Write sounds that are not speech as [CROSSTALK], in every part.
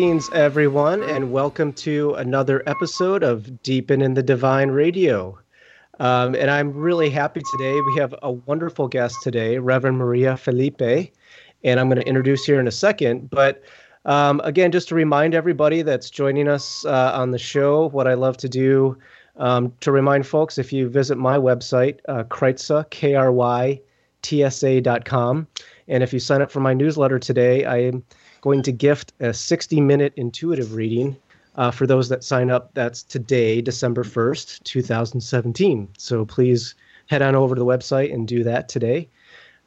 Greetings, everyone, and welcome to another episode of Deepen in the Divine Radio. Um, and I'm really happy today. We have a wonderful guest today, Reverend Maria Felipe, and I'm going to introduce here in a second. But um, again, just to remind everybody that's joining us uh, on the show, what I love to do um, to remind folks, if you visit my website, uh, Krytsa, K R Y T S A.com, and if you sign up for my newsletter today, I am going to gift a 60 minute intuitive reading uh, for those that sign up. That's today, December 1st, 2017. So please head on over to the website and do that today.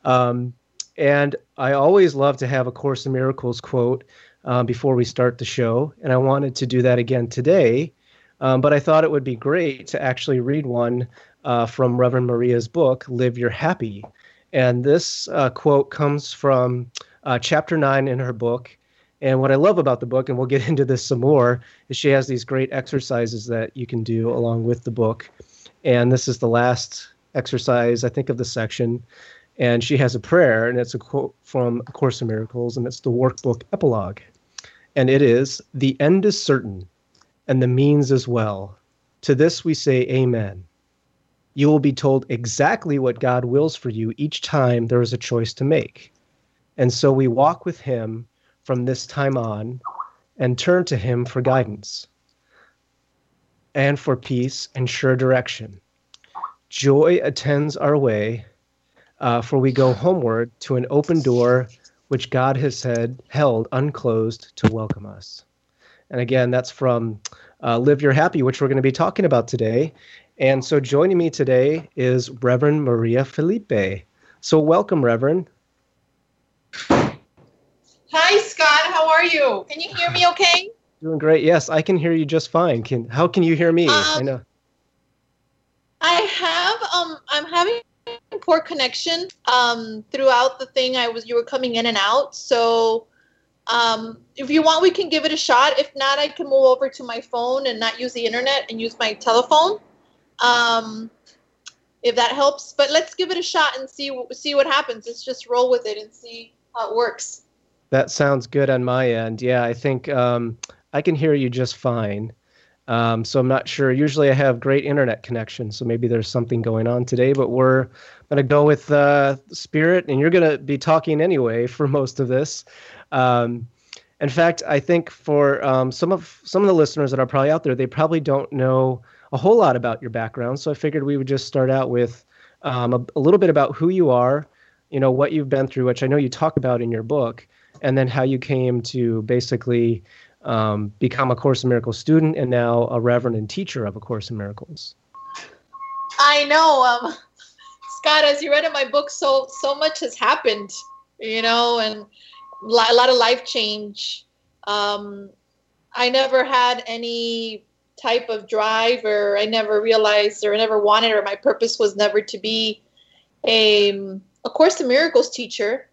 Um, and I always love to have a Course in Miracles quote um, before we start the show. And I wanted to do that again today. Um, but I thought it would be great to actually read one uh, from Reverend Maria's book, Live Your Happy. And this uh, quote comes from uh, chapter nine in her book. And what I love about the book, and we'll get [LAUGHS] into this some more, is she has these great exercises that you can do along with the book. And this is the last exercise, I think, of the section. And she has a prayer, and it's a quote from A Course in Miracles, and it's the workbook epilogue. And it is The end is certain, and the means as well. To this we say, Amen. You will be told exactly what God wills for you each time there is a choice to make. And so we walk with Him from this time on and turn to Him for guidance and for peace and sure direction. Joy attends our way, uh, for we go homeward to an open door which God has said held unclosed to welcome us. And again, that's from uh, Live Your Happy, which we're going to be talking about today. And so joining me today is Reverend Maria Felipe. So welcome, Reverend. Hi, Scott. How are you? Can you hear me okay? Doing great. Yes, I can hear you just fine. Can how can you hear me? Um, I know. I have um I'm having poor connection um throughout the thing I was you were coming in and out. So um if you want we can give it a shot. If not, I can move over to my phone and not use the internet and use my telephone. Um if that helps. But let's give it a shot and see see what happens. Let's just roll with it and see how it works. That sounds good on my end. Yeah, I think um, I can hear you just fine. Um, so I'm not sure. Usually I have great internet connection, so maybe there's something going on today. But we're gonna go with uh, spirit, and you're gonna be talking anyway for most of this. Um, in fact, I think for um, some of some of the listeners that are probably out there, they probably don't know a whole lot about your background. So I figured we would just start out with um, a, a, little bit about who you are, you know, what you've been through, which I know you talk about in your book, and then how you came to basically um, become a Course in Miracles student and now a reverend and teacher of A Course in Miracles. I know, um, [LAUGHS] Scott. As you read in my book, so so much has happened, you know, and a lot of life change. Um, I never had any type of drive or I never realized or never wanted or my purpose was never to be a, a Course in Miracles teacher.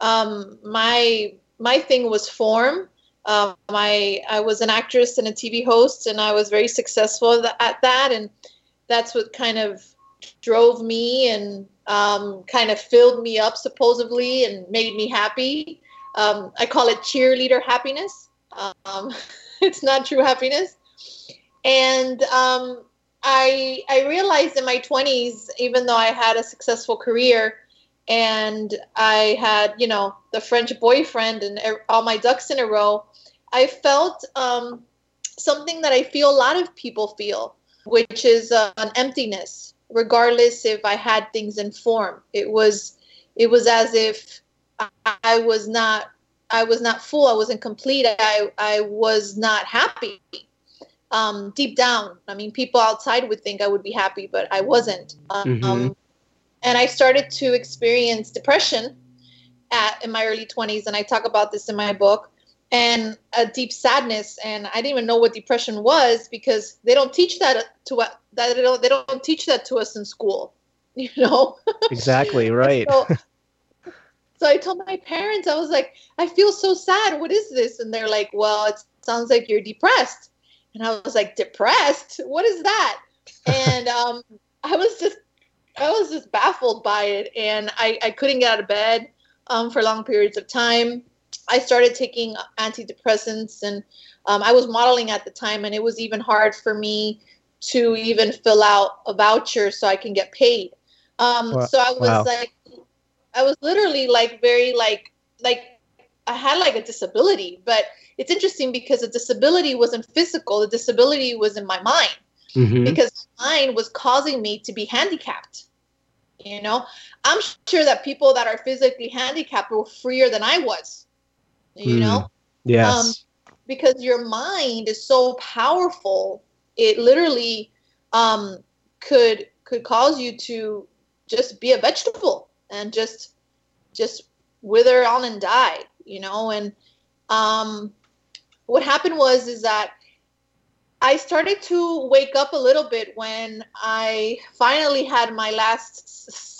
Um, my my thing was form. Um, I I was an actress and a TV host, and I was very successful at that, and that's what kind of drove me and um, kind of filled me up supposedly and made me happy. Um, I call it cheerleader happiness. Um, [LAUGHS] it's not true happiness and um, I I realized in my 20s, even though I had a successful career and I had you know the French boyfriend and all my ducks in a row, I felt um, something that I feel a lot of people feel, which is uh, an emptiness. Regardless if I had things in form, it was it was as if I was not I was not full. I wasn't complete. I I was not happy um, deep down. I mean, people outside would think I would be happy, but I wasn't. Um, mm-hmm. And I started to experience depression at in my early 20s, and I talk about this in my book. And a deep sadness, and I didn't even know what depression was because they don't teach that to that they don't, they don't teach that to us in school, [LAUGHS] you know. Exactly [LAUGHS] right. so, so I told my parents, I was like, I feel so sad. What is this? And they're like, Well, it sounds like you're depressed. And I was like, depressed? What is that? And um, I was just, I was just baffled by it. And I, I couldn't get out of bed um, for long periods of time. I started taking antidepressants, and um, I was modeling at the time, and it was even hard for me to even fill out a voucher so I can get paid. Um, wow. So I was wow. like, I was literally like very like like I had like a disability, but it's interesting because the disability wasn't physical. The disability was in my mind mm-hmm. because my mind was causing me to be handicapped. You know, I'm sure that people that are physically handicapped were freer than I was. You mm. know, yes, um, because your mind is so powerful. It literally um, could could cause you to just be a vegetable and just just wither on and die. You know, and um, what happened was is that I started to wake up a little bit when I finally had my last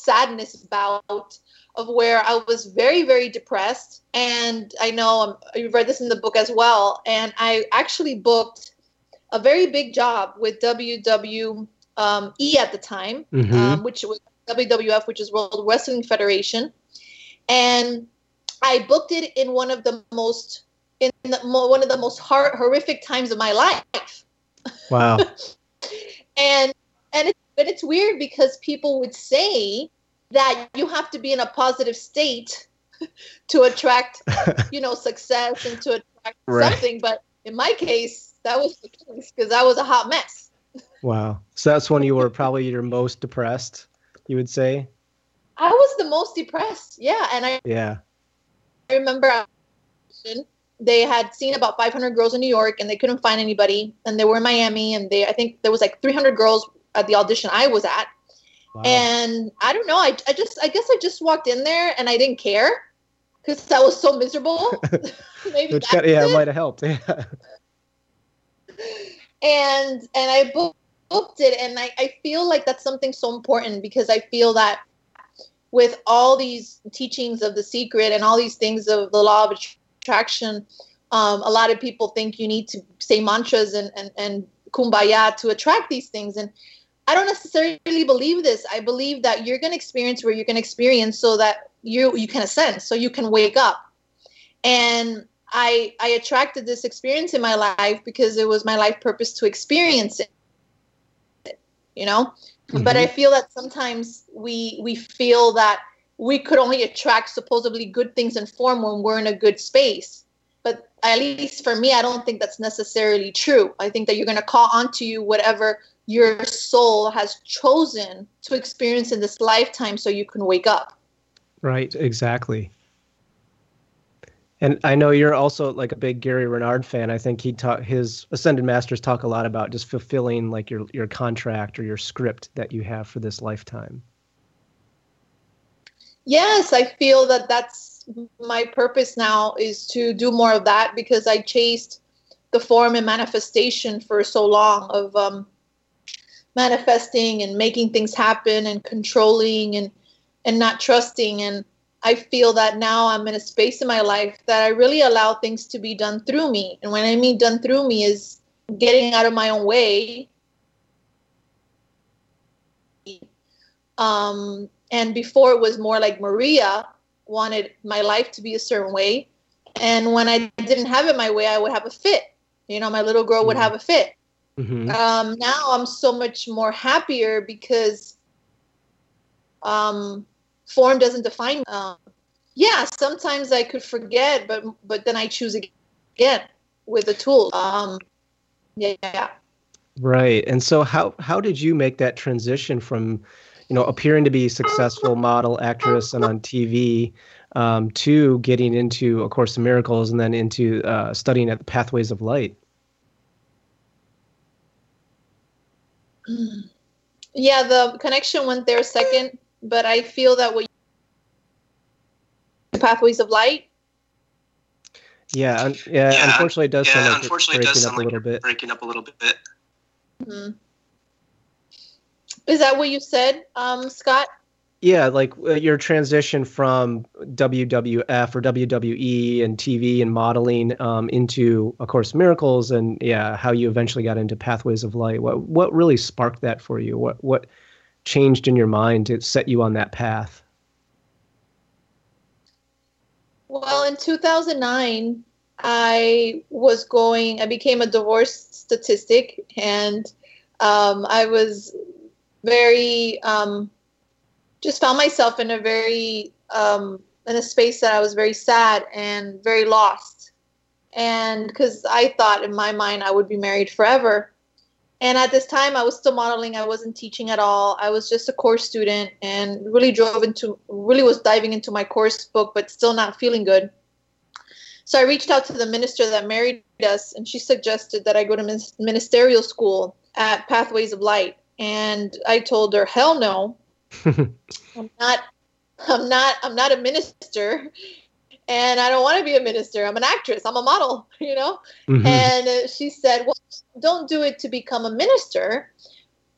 sadness bout of where I was very, very depressed. And I know um, you've read this in the book as well. And I actually booked a very big job with WWE um, at the time, mm-hmm. um, which was WWF, which is World Wrestling Federation. And I booked it in one of the most in the, one of the most hor- horrific times of my life Wow. [LAUGHS] and and it's but it's weird because people would say that you have to be in a positive state [LAUGHS] to attract, [LAUGHS] you know, success and to attract right. something. But in my case, that was the case because I was a hot mess. Wow. So that's when you were probably your most depressed, you would say? I was the most depressed. Yeah. And I Yeah. I remember they had seen about 500 girls in New York and they couldn't find anybody. And they were in Miami and they, I think there was like 300 girls at the audition I was at. Wow. And I don't know. I, I just, I guess I just walked in there and I didn't care because I was so miserable. [LAUGHS] [LAUGHS] Maybe Which of, yeah, it might have helped. [LAUGHS] Yeah. and, and I booked it. And I, I feel like that's something so important because I feel that with all these teachings of the secret and all these things of the law of attraction. Um, a lot of people think you need to say mantras and, and, and kumbaya to attract these things. And I don't necessarily believe this. I believe that you're going to experience where you're going to experience so that you you can ascend, so you can wake up. And I I attracted this experience in my life because it was my life purpose to experience it. You know, mm-hmm. but I feel that sometimes we we feel that we could only attract supposedly good things in form when we're in a good space. But at least for me, I don't think that's necessarily true. I think that you're going to call onto you whatever your soul has chosen to experience in this lifetime so you can wake up. Right, exactly. And I know you're also like a big Gary Renard fan. I think he taught his ascended masters talk a lot about just fulfilling like your your contract or your script that you have for this lifetime. Yes, I feel that that's my purpose now is to do more of that because I chased the form and manifestation for so long of um, manifesting and making things happen and controlling and and not trusting and I feel that now I'm in a space in my life that I really allow things to be done through me. And when I mean done through me is getting out of my own way. Um, and before it was more like Maria wanted my life to be a certain way. And when I didn't have it my way, I would have a fit. You know, my little girl would mm-hmm. have a fit. Mm-hmm. Um, now I'm so much more happier because um, form doesn't define. Me. Um, yeah, sometimes I could forget, but but then I choose again with the tools. Um, yeah. Right. And so how how did you make that transition from you know, appearing to be a successful model, actress, and on TV, um, to getting into A Course in Miracles and then into uh, studying at the Pathways of Light? Yeah, the connection went there second, but I feel that what you, Pathways of Light. Yeah, un- yeah, yeah, Unfortunately, it does yeah, sound like unfortunately breaking it does sound up like a little bit. Breaking up a little bit. Mm-hmm. Is that what you said, um, Scott? Yeah, like uh, your transition from WWF or WWE and TV and modeling um, into, of course, miracles, and yeah, how you eventually got into Pathways of Light. What what really sparked that for you? What what changed in your mind to set you on that path? Well, in 2009, I was going, I became a divorce statistic, and um, I was very, um, just found myself in a very, um, in a space that I was very sad and very lost. And because I thought in my mind I would be married forever. And at this time, I was still modeling. I wasn't teaching at all. I was just a course student and really drove into, really was diving into my course book, but still not feeling good. So I reached out to the minister that married us, and she suggested that I go to ministerial school at Pathways of Light. And I told her, hell no. [LAUGHS] I'm not I'm not I'm not a minister and I don't want to be a minister. I'm an actress. I'm a model, [LAUGHS] you know? Mm-hmm. And she said, Well, don't do it to become a minister.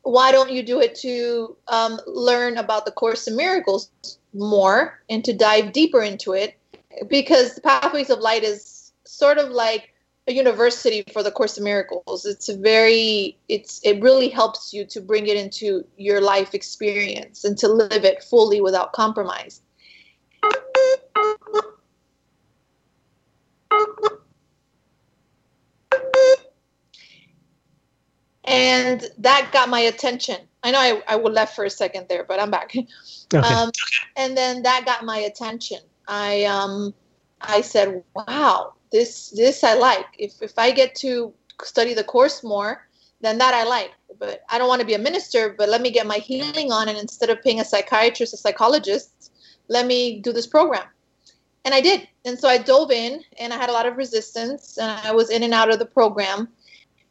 Why don't you do it to um, learn about the Course in Miracles more and to dive deeper into it? Because the Pathways of Light is sort of like a university for the Course of Miracles. It's a very, it's it really helps you to bring it into your life experience and to live it fully without compromise. and that got my attention. I know I, I left for a second there, but I'm back. Okay. Um, and then that got my attention. I um, I said, "Wow, this this I like. If if I get to study the course more, then that I like. But I don't want to be a minister. But let me get my healing on, and instead of paying a psychiatrist, a psychologist, let me do this program." And I did. And so I dove in, and I had a lot of resistance, and I was in and out of the program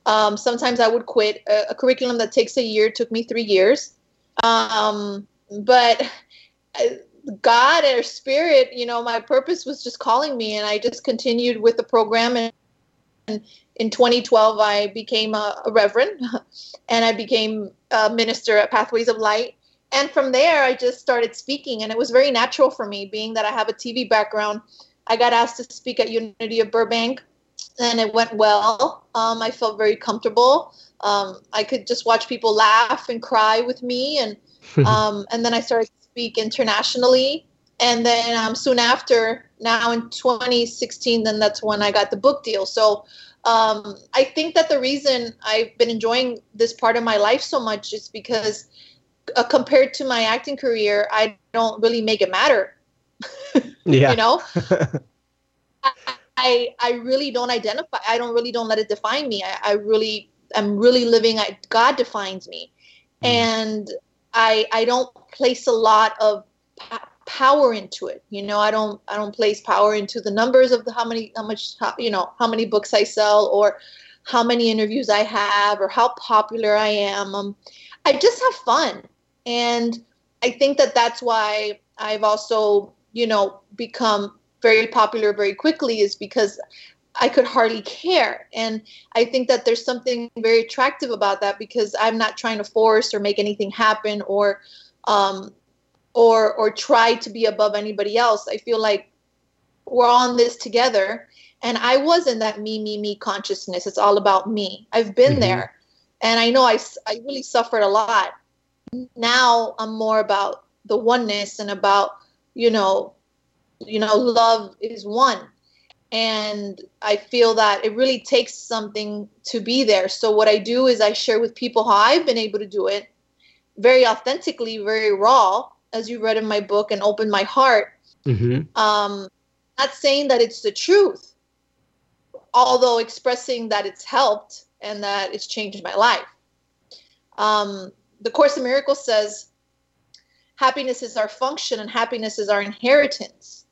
um, sometimes I would quit. A, a, curriculum that takes a year took me three years. Um, but God or Spirit, you know, my purpose was just calling me, and I just continued with the program. And, and in 2012, I became a, a reverend, [LAUGHS] and I became a minister at Pathways of Light. And from there, I just started speaking, and it was very natural for me, being that I have a TV background. I got asked to speak at Unity of Burbank and it went well. Um, I felt very comfortable. Um, I could just watch people laugh and cry with me, and [LAUGHS] um, and then I started speak internationally. And then um, soon after, now in 2016, then that's when I got the book deal. So um, I think that the reason I've been enjoying this part of my life so much is because uh, compared to my acting career, I don't really make it matter. [LAUGHS] yeah. you know. [LAUGHS] I I really don't identify. I don't really don't let it define me. I, I really I'm really living. I, God defines me, mm. and I I don't place a lot of power into it. You know, I don't I don't place power into the numbers of the how many how much how, you know how many books I sell or how many interviews I have or how popular I am. Um, I just have fun, and I think that that's why I've also you know become very popular very quickly is because I could hardly care. And I think that there's something very attractive about that because I'm not trying to force or make anything happen or um, or or try to be above anybody else. I feel like we're on this together. And I was in that me, me, me consciousness. It's all about me. I've been mm-hmm. there. And I know I, I really suffered a lot. Now I'm more about the oneness and about, you know, you know love is one and i feel that it really takes something to be there. So what i do is i share with people how i've been able to do it very authentically very raw as you read in my book and open my heart. Mm-hmm. um, not saying that it's the truth although expressing that it's helped and that it's changed my life. Um, the course in miracles says happiness is our function and happiness is our inheritance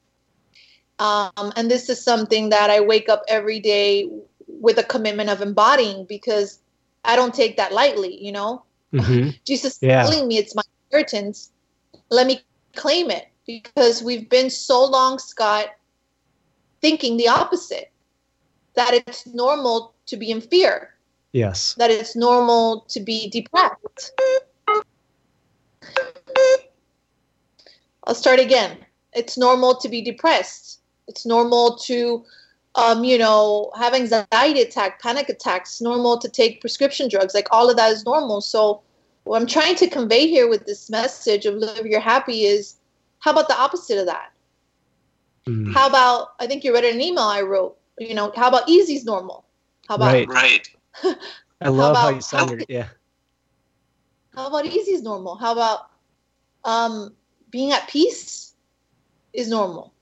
um, and this is something that I wake up every day with a commitment of embodying because I don't take that lightly, you know? Mm-hmm. [LAUGHS] Jesus yeah. telling me it's my inheritance. Let me claim it because we've been so long, Scott, thinking the opposite that it's normal to be in fear. Yes. That it's normal to be depressed. I'll start again. It's normal to be depressed it's normal to um, you know, have anxiety attack, panic attacks, normal to take prescription drugs. Like all of that is normal. So what I'm trying to convey here with this message of live your happy is how about the opposite of that? Mm. How about I think you read an email I wrote. You know, how about easy's normal? How about right? Right. I [LAUGHS] love how, how you sounded. Yeah. How about easy's normal? How about um, being at peace is normal?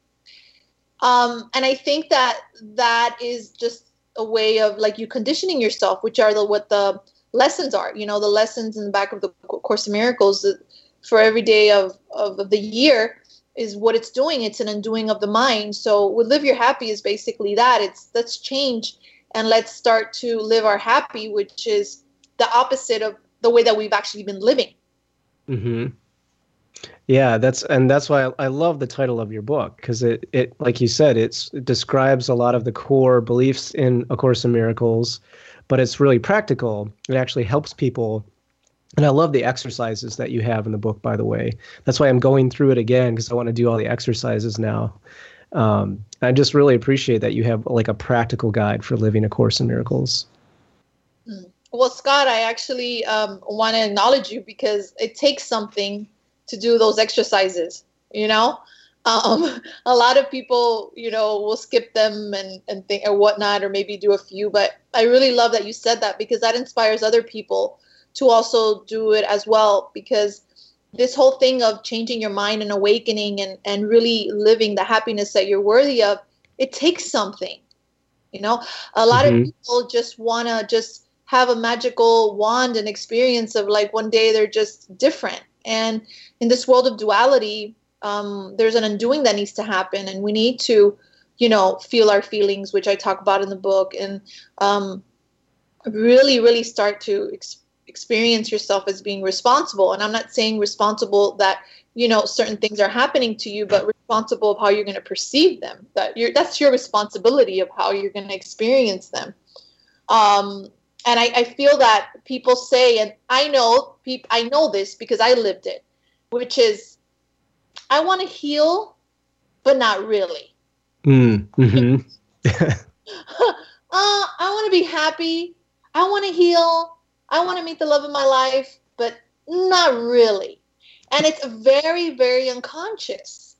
Um, and I think that that is just a way of like you conditioning yourself, which are the what the lessons are. You know, the lessons in the back of the Course of Miracles for every day of, of, the year is what it's doing. It's an undoing of the mind. So with live your happy is basically that. It's let's change and let's start to live our happy, which is the opposite of the way that we've actually been living. Hmm. Yeah, that's and that's why I, love the title of your book because it it like you said it describes a lot of the core beliefs in A Course in Miracles, but it's really practical. It actually helps people and I love the exercises that you have in the book, by the way. That's why I'm going through it again because I want to do all the exercises now. Um, I just really appreciate that you have like a practical guide for living A Course in Miracles. Hmm. Well, Scott, I actually um, want to acknowledge you because it takes something to do those exercises. You know, um, [LAUGHS] a lot of people, you know, will skip them and and think or whatnot, or maybe do a few. But I really love that you said that because that inspires other people to also do it as well because this whole thing of changing your mind and awakening and, and really living the happiness that you're worthy of it takes something you know a lot mm-hmm. of people just want to just have a magical wand and experience of like one day they're just different and in this world of duality um, there's an undoing that needs to happen. And we need to you know feel our feelings which i talk about in the book. And um, really really start to experience experience yourself as being responsible. And i'm not saying responsible that you know certain things are happening to you but responsible of how you're going to perceive them. That you're that's your responsibility of how you're going to experience them. Um, and I, I feel that people say and i know people i know this because i lived it which is i want to heal but not really mm, mm-hmm. [LAUGHS] [LAUGHS] uh, i want to be happy i want to heal I want to meet the love of my life, but not really. And it's very, very unconscious.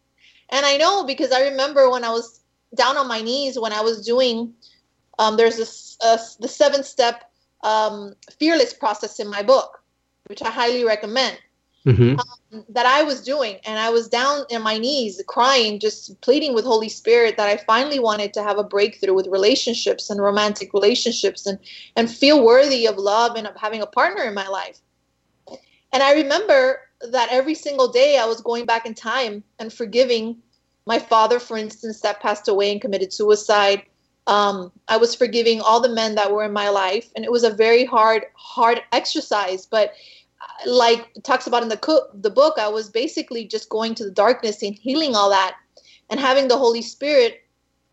And I know because I remember when I was down on my knees when I was doing, um, there's this, uh, the seven step um, fearless process in my book, which I highly recommend mm-hmm. um, that I was doing. And I was down in my knees crying, just pleading with Holy Spirit that I finally wanted to have a breakthrough with relationships and romantic relationships and, and feel worthy of love and of having a partner in my life. And I remember that every single day I was going back in time and forgiving my father, for instance, that passed away and committed suicide. Um, I was forgiving all the men that were in my life, and it was a very hard, hard exercise. But like talks about in the co- the book, I was basically just going to the darkness and healing all that, and having the Holy Spirit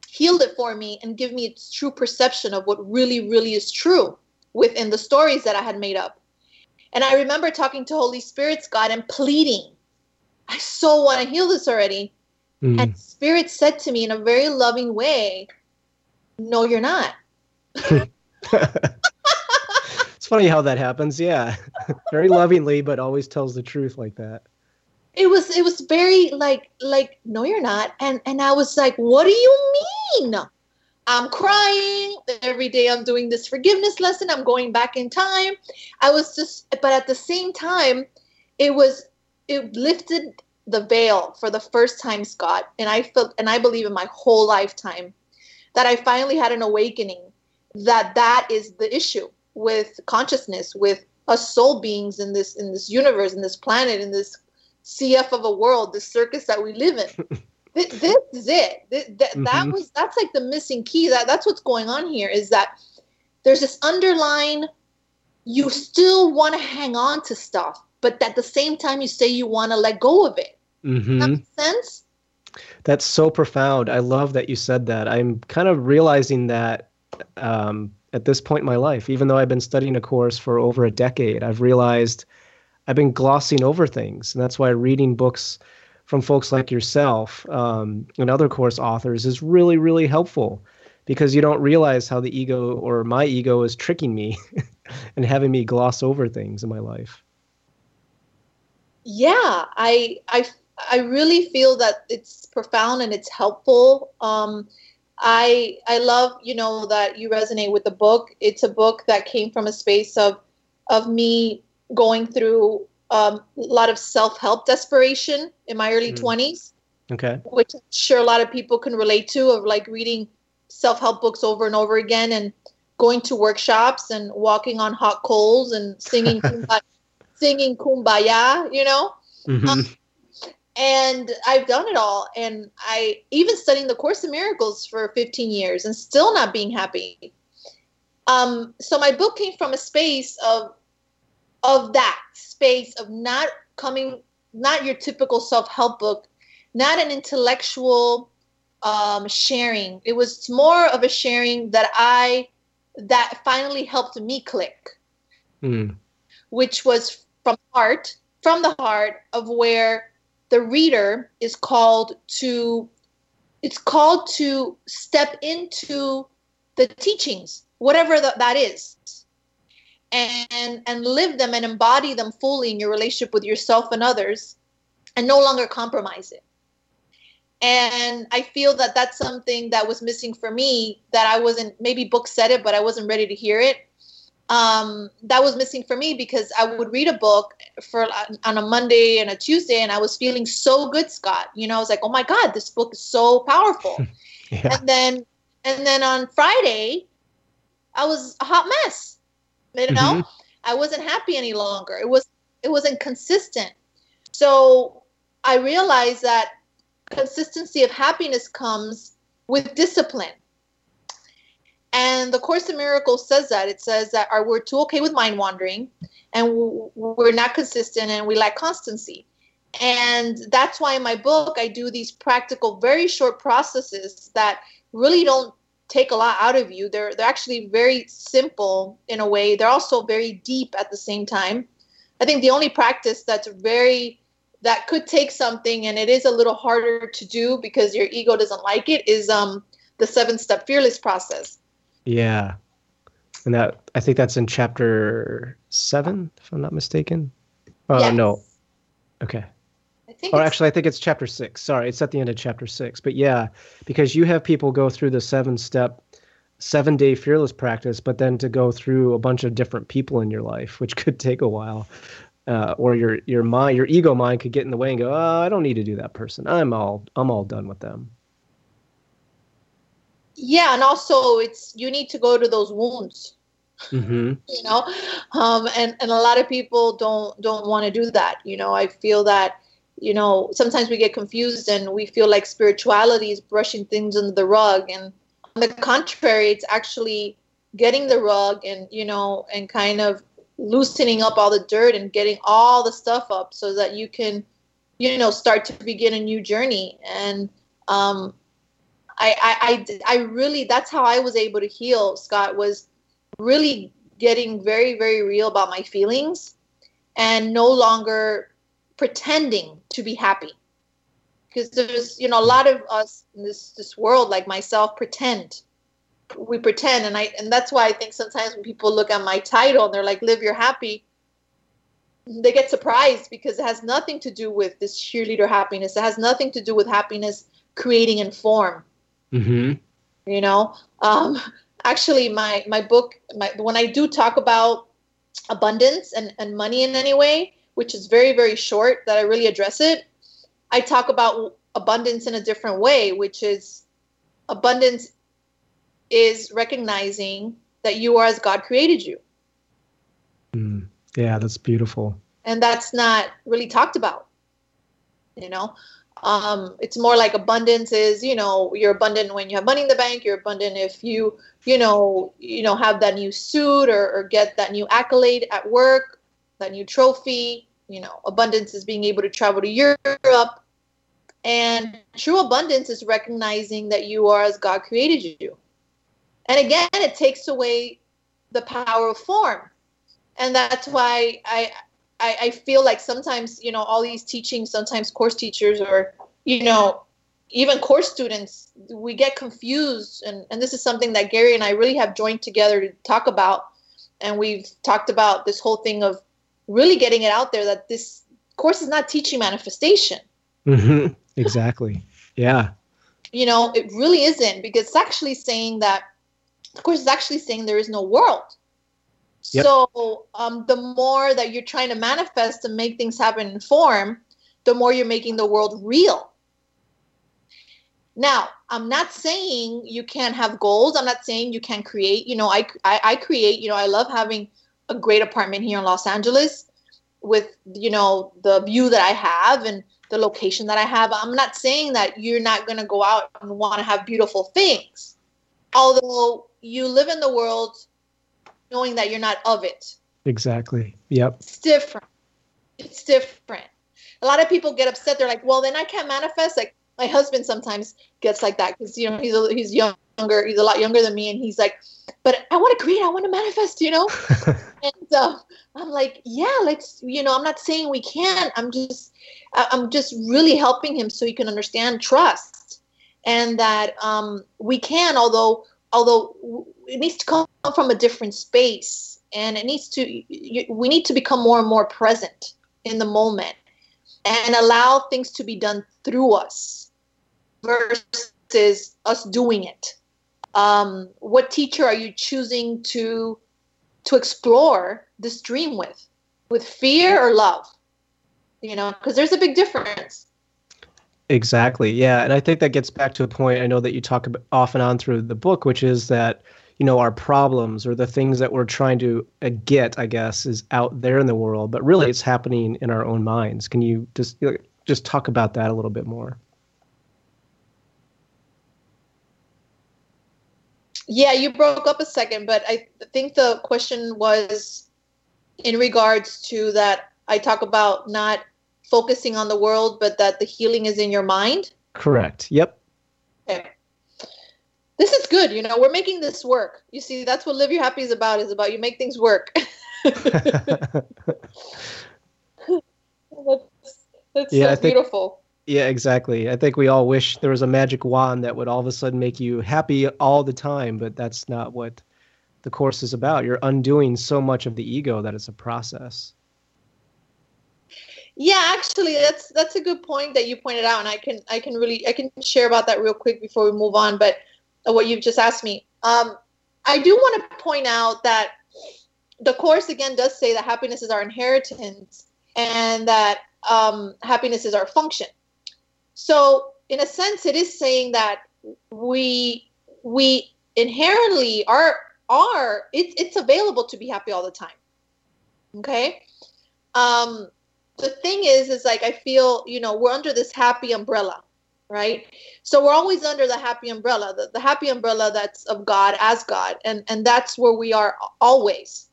healed it for me and give me its true perception of what really, really is true within the stories that I had made up. And I remember talking to Holy Spirit's God and pleading, I so want to heal this already. Mm. And Spirit said to me in a very loving way, No, you're not. [LAUGHS] [LAUGHS] funny how that happens. Yeah, [LAUGHS] very lovingly, but always tells the truth like that. It was it was very like like no, you're not, and and I was like, what do you mean? I'm crying every day. I'm doing this forgiveness lesson. I'm going back in time. I was just, but at the same time, it was it lifted the veil for the first time, Scott, and I felt, and I believe in my whole lifetime that I finally had an awakening that that is the issue with consciousness, with us soul beings in this in this universe, in this planet, in this CF of a world, this circus that we live in. [LAUGHS] this, this, is it. This, that, mm-hmm. that was that's like the missing key. That that's what's going on here. Is that there's this underlying. You still want to hang on to stuff, but at the same time, you say you want to let go of it. Mm-hmm. That makes sense. That's so profound. I love that you said that. I'm kind of realizing that um, at this point in my life. Even though I've been studying a course for over a decade, I've realized I've been glossing over things. And that's why reading books from folks like yourself um, and other course authors is really, really helpful because you don't realize how the ego or my ego is tricking me [LAUGHS] and having me gloss over things in my life. Yeah, I, I, I really feel that it's profound and it's helpful. Um, I I love you know that you resonate with the book. It's a book that came from a space of of me going through um, a lot of self help desperation in my early mm. 20s. Okay. Which I'm sure a lot of people can relate to of like reading self help books over and over again and going to workshops and walking on hot coals and singing [LAUGHS] kumbaya, singing kumbaya, you know? Mm-hmm. Um, and I've done it all. And I even studying the Course in Miracles for 15 years and still not being happy. Um, so my book came from a space of of that space of not coming, not your typical self help book, not an intellectual um, sharing. It was more of a sharing that I that finally helped me click, mm. which was from heart, from the heart of where the reader is called to. It's called to step into the teachings, whatever the, that is, and and live them and embody them fully in your relationship with yourself and others, and no longer compromise it and i feel that that's something that was missing for me that i wasn't maybe book said it but i wasn't ready to hear it um, that was missing for me because i would read a book for on a monday and a tuesday and i was feeling so good scott you know i was like oh my god this book is so powerful [LAUGHS] yeah. and then and then on friday i was a hot mess you know mm-hmm. i wasn't happy any longer it was it wasn't consistent so i realized that consistency of happiness comes with discipline. And the Course in Miracles says that. It says that our, we're too okay with mind wandering and we're not consistent and we lack constancy. And that's why in my book, I do these practical, very short processes that really don't take a lot out of you. They're, they're actually very simple in a way. They're also very deep at the same time. I think the only practice that's very that could take something and it is a little harder to do because your ego doesn't like it is um the seven step fearless process yeah. And that i think that's in chapter seven if i'm not mistaken. Oh yes. no okay or actually i think it's chapter six. Sorry it's at the end of chapter six. But yeah because you have people go through the seven step seven day fearless practice but then to go through a bunch of different people in your life which [LAUGHS] could take a while. Uh, or your your mind, your ego mind could get in the way and go, oh, I don't need to do that person. I'm all I'm all done with them. Yeah, and also it's you need to go to those wounds. Mm-hmm. [LAUGHS] You know, um, and and a lot of people don't don't want to do that. You know, I feel that you know sometimes we get confused and we feel like spirituality is brushing things under the rug, and on the contrary, it's actually getting the rug and you know and kind of loosening up all the dirt and getting all the stuff up so that you can you know start to begin a new journey and um I, I i really that's how i was able to heal scott was really getting very very real about my feelings and no longer pretending to be happy. Because there's you know a lot of us in this this world like myself pretend. We pretend and i and that's why i think sometimes when people look at my title and they're like live your happy they get surprised because it has nothing to do with this cheerleader happiness. It has nothing to do with happiness creating in form mm-hmm. you know um, actually my my book my, when i do talk about abundance and, and money in any way which is very very short that i really address it i talk about abundance in a different way which is abundance is recognizing that you are as God created you. Mm, yeah, that's beautiful. And that's not really talked about. You know, um, it's more like abundance is, you know, you're abundant when you have money in the bank. You're abundant if you, you know, you know, have that new suit or, or get that new accolade at work, that new trophy. You know, abundance is being able to travel to Europe. And true abundance is recognizing that you are as God created you and again, it takes away the power of form. And that's why I, I, I feel like sometimes, you know, all these teachings, sometimes course teachers or, you know, even course students, we get confused. And, and this is something that Gary and I really have joined together to talk about. And we've talked about this whole thing of really getting it out there that this course is not teaching manifestation. Mm-hmm. Exactly. Yeah. You know, it really isn't because it's actually saying that, of course, is actually saying there is no world. Yep. So um, the more that you're trying to manifest and make things happen in form, the more you're making the world real. Now, I'm not saying you can't have goals. I'm not saying you can't create. You know, I, I, I create. You know, I love having a great apartment here in Los Angeles with you know the view that I have and the location that I have. I'm not saying that you're not going to go out and want to have beautiful things. Although you live in the world knowing that you're not of it. Exactly. Yep. It's different. It's different. A lot of people get upset. They're like, "Well, then I can't manifest." Like my husband sometimes gets like that because you know he's a, he's younger. He's a lot younger than me, and he's like, "But I want to create. I want to manifest." You know. [LAUGHS] and uh, I'm like, "Yeah, let's." You know, I'm not saying we can't. I'm just I'm just really helping him so he can understand trust and that um, we can, although although it needs to come from a different space and it needs to we need to become more and more present in the moment and allow things to be done through us versus us doing it. Um, what teacher are you choosing to to explore this dream with? With fear or love? You know because there's a big difference exactly yeah and i think that gets back to a point i know that you talk about off and on through the book which is that you know our problems or the things that we're trying to uh, get i guess is out there in the world but really it's happening in our own minds. Can you just just talk about that a little bit more? Yeah you broke up a second but i think the question was in regards to that I talk about not focusing on the world, but that the healing is in your mind. Correct. Yep. Okay. This is good. You know, we're making this work. You see, that's what Live Your Happy is about, is about you make things work. [LAUGHS] that's that's yeah, so think, beautiful. Yeah, exactly. I think we all wish there was a magic wand that would all of a sudden make you happy all the time, but that's not what the course is about. You're undoing so much of the ego that it's a process. Yeah, actually, that's that's a good point that you pointed out, and I can I can really I can share about that real quick before we move on. But what you've just asked me, um, I do want to point out that the course again does say that happiness is our inheritance, and that um, happiness is our function. So, in a sense, it is saying that we we inherently are are it's it's available to be happy all the time. Okay. Um, the thing is is like i feel you know we're under this happy umbrella right? So we're always under the happy umbrella the, the happy umbrella that's of god as god and and that's where we are always.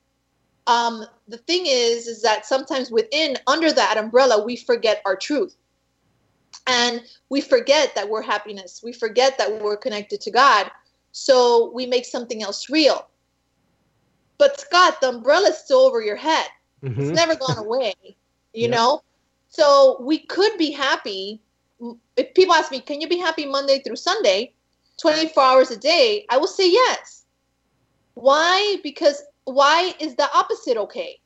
Um the thing is is that sometimes within under that umbrella we forget our truth. And we forget that we're happiness. We forget that we're connected to god so we make something else real. But scott the umbrella is still over your head. Mm-hmm. it's never gone away you know? So we could be happy. If people ask me can you be happy monday through sunday 24 hours a day? I will say yes. Why? Because why is the opposite okay?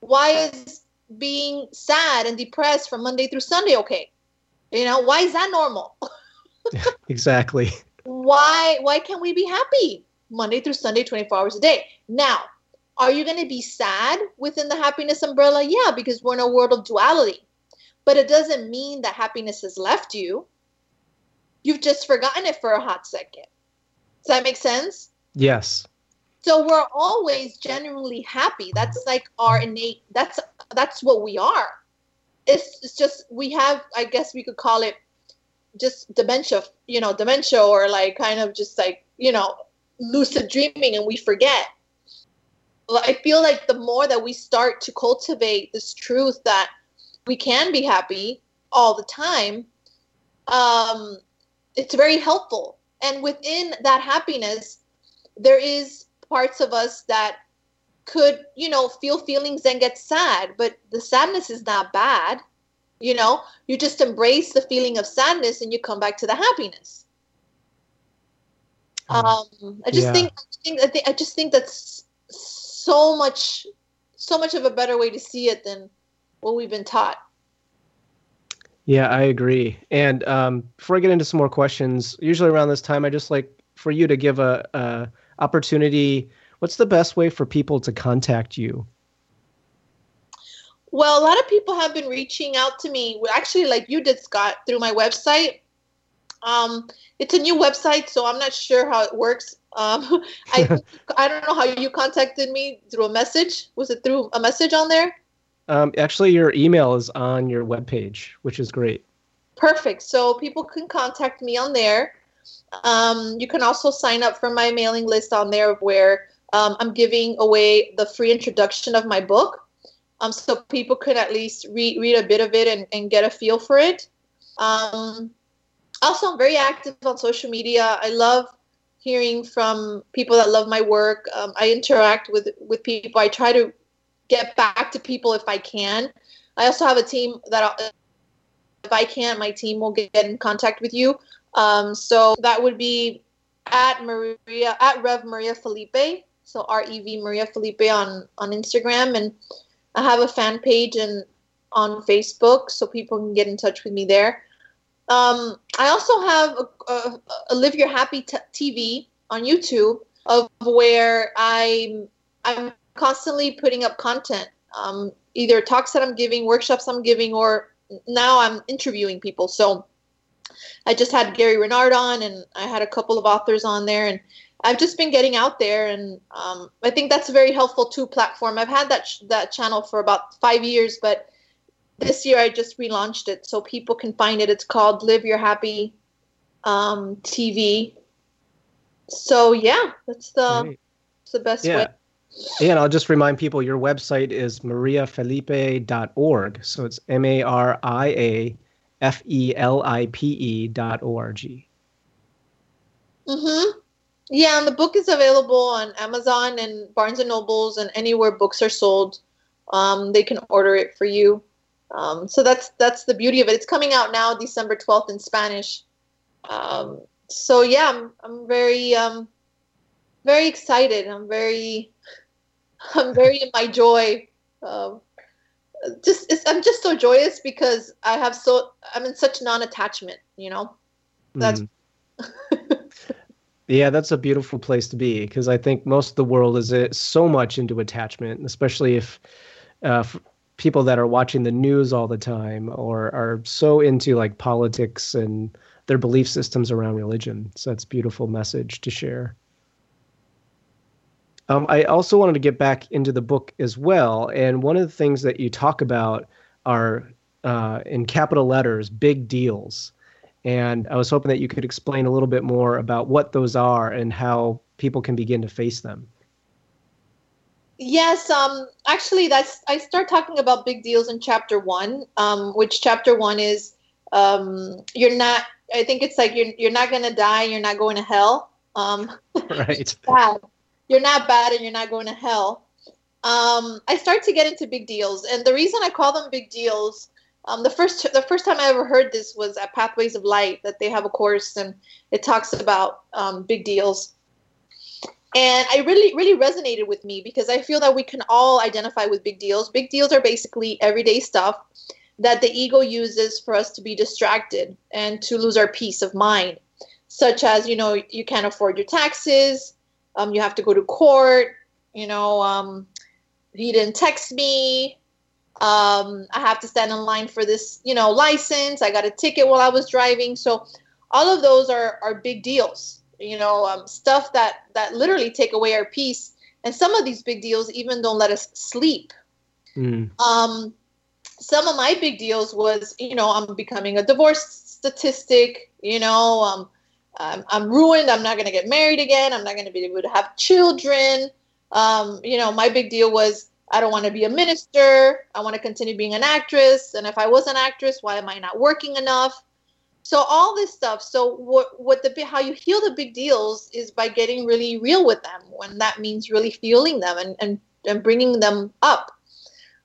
Why is being sad and depressed from monday through sunday okay? You know why is that normal? [LAUGHS] [LAUGHS] Exactly. Why why can't we be happy monday through sunday 24 hours a day? Now are you going to be sad within the happiness umbrella? Yeah, because we're in a world of duality. But it doesn't mean that happiness has left you. You've just forgotten it for a hot second. Does that make sense? Yes. So we're always genuinely happy. That's like our innate that's that's what we are. It's, it's just we have I guess we could call it just dementia, you know, dementia or like kind of just like, you know, lucid dreaming and we forget I feel like the more that we start to cultivate this truth that we can be happy all the time, um, it's very helpful. And within that happiness, there is parts of us that could, you know, feel feelings and get sad, but the sadness is not bad. You know, you just embrace the feeling of sadness and you come back to the happiness. Mm. Um, I just yeah. think, I think, I think, I just think that's so much so much of a better way to see it than what we've been taught Yeah, I agree. And um, before I get into some more questions, usually around this time, I just like for you to give a, a opportunity. What's the best way for people to contact you? Well, a lot of people have been reaching out to me. Actually, like you did, Scott, through my website. Um, it's a new website, so I'm not sure how it works. Um, [LAUGHS] I I don't know how you contacted me through a message. Was it through a message on there? Um, actually, your email is on your webpage, which is great. Perfect. So people can contact me on there. Um, you can also sign up for my mailing list on there where um, I'm giving away the free introduction of my book. Um, so people could at least read, read a bit of it and, and get a feel for it. Um, also, I'm very active on social media. I love hearing from people that love my work. Um, I interact with, with people. I try to get back to people if I can. I also have a team that I'll, if I can't, my team will get in contact with you. Um, so that would be at Maria at Rev Maria Felipe. So R E V Maria Felipe on on Instagram, and I have a fan page and on Facebook, so people can get in touch with me there. Um, I also have a, a, a Live Your Happy t- TV on YouTube, of where I'm I'm constantly putting up content, um, either talks that I'm giving, workshops I'm giving, or now I'm interviewing people. So I just had Gary Renard on, and I had a couple of authors on there, and I've just been getting out there, and um, I think that's a very helpful too platform. I've had that sh- that channel for about five years, but this year I just relaunched it so people can find it. It's called Live Your Happy um, TV. So yeah, that's the that's the best yeah. way. Yeah, and I'll just remind people your website is mariafelipe.org. So it's M A R I A F E L I P E dot O R G. Mm-hmm. Yeah, and the book is available on Amazon and Barnes and Nobles and anywhere books are sold. Um, they can order it for you. Um, so that's that's the beauty of it. It's coming out now, December twelfth in Spanish. Um, so yeah, I'm I'm very um, very excited. I'm very [LAUGHS] I'm very in my joy. Um, just I'm just so joyous because I have so I'm in such non-attachment. You know, that's. Mm. yeah, that's a beautiful place to be because I think most of the world is uh, so much into attachment, especially if uh, people that are watching the news all the time or are so into like politics and their belief systems around religion. So that's a beautiful message to share. Um, I also wanted to get back into the book as well. And one of the things that you talk about are, uh, in capital letters, big deals. And I was hoping that you could explain a little bit more about what those are and how people can begin to face them. Yes, um, actually, that's I start talking about big deals in chapter one, um, which chapter one is um, you're not. I think it's like you're you're not gonna die, you're not going to hell. Um, [LAUGHS] right. [LAUGHS] bad you're not bad and you're not going to hell. Um, I start to get into big deals, and the reason I call them big deals, um, the first the first time I ever heard this was at Pathways of Light that they have a course and it talks about um, big deals, and I really really resonated with me because I feel that we can all identify with big deals. Big deals are basically everyday stuff that the ego uses for us to be distracted and to lose our peace of mind, such as you know you can't afford your taxes um, you have to go to court. You know, um, he didn't text me. Um, I have to stand in line for this, you know, license. I got a ticket while I was driving. So all of those are, are big deals, you know, um, stuff that, that literally take away our peace. And some of these big deals even don't let us sleep. Mm. Um, some of my big deals was, you know, I'm becoming a divorce statistic, you know, um, I'm, I'm ruined. I'm not going to get married again. I'm not going to be able to have children. Um, you know, my big deal was I don't want to be a minister. I want to continue being an actress. And if I was an actress, why am I not working enough? So all this stuff. So what what the how you heal the big deals is by getting really real with them. When that means really feeling them and and and bringing them up.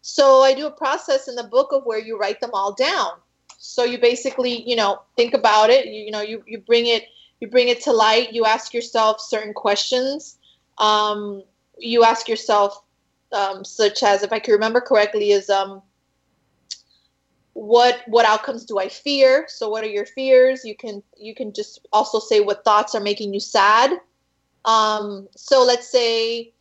So I do a process in the book of where you write them all down. So you basically, you know, think about it. You, you know, you you bring it you bring it to light you ask yourself certain questions um, you ask yourself um, such as if i can remember correctly is um, what what outcomes do i fear? So what are your fears? You can you can just also say what thoughts are making you sad. Um, so let's say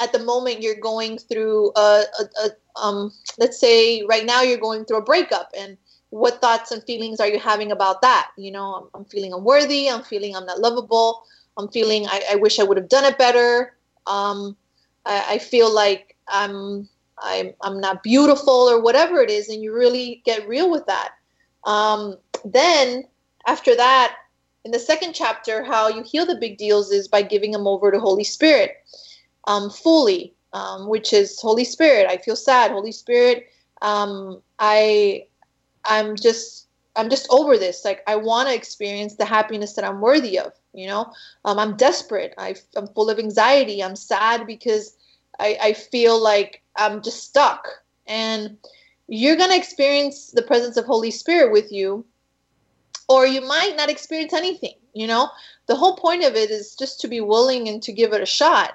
at the moment you're going through a, a, a um, let's say right now you're going through a breakup and what thoughts and feelings are you having about that? You know i'm, I'm feeling unworthy i'm feeling i'm not lovable i'm feeling i, I wish i would have done it better. Um, I, I feel like i'm I'm, I'm not beautiful or whatever it is and you really get real with that. Um, then after that in the second chapter how you heal the big deals is by giving them over to holy spirit um, fully um, which is holy spirit. I feel sad. Holy spirit um, i i'm just i'm just over this. Like i want to experience the happiness that i'm worthy of you know? Um, i'm desperate. I, i'm full of anxiety. I'm sad because I, I feel like I'm just stuck. And you're going to experience the presence of Holy Spirit with you, or you might not experience anything. You know, the whole point of it is just to be willing and to give it a shot.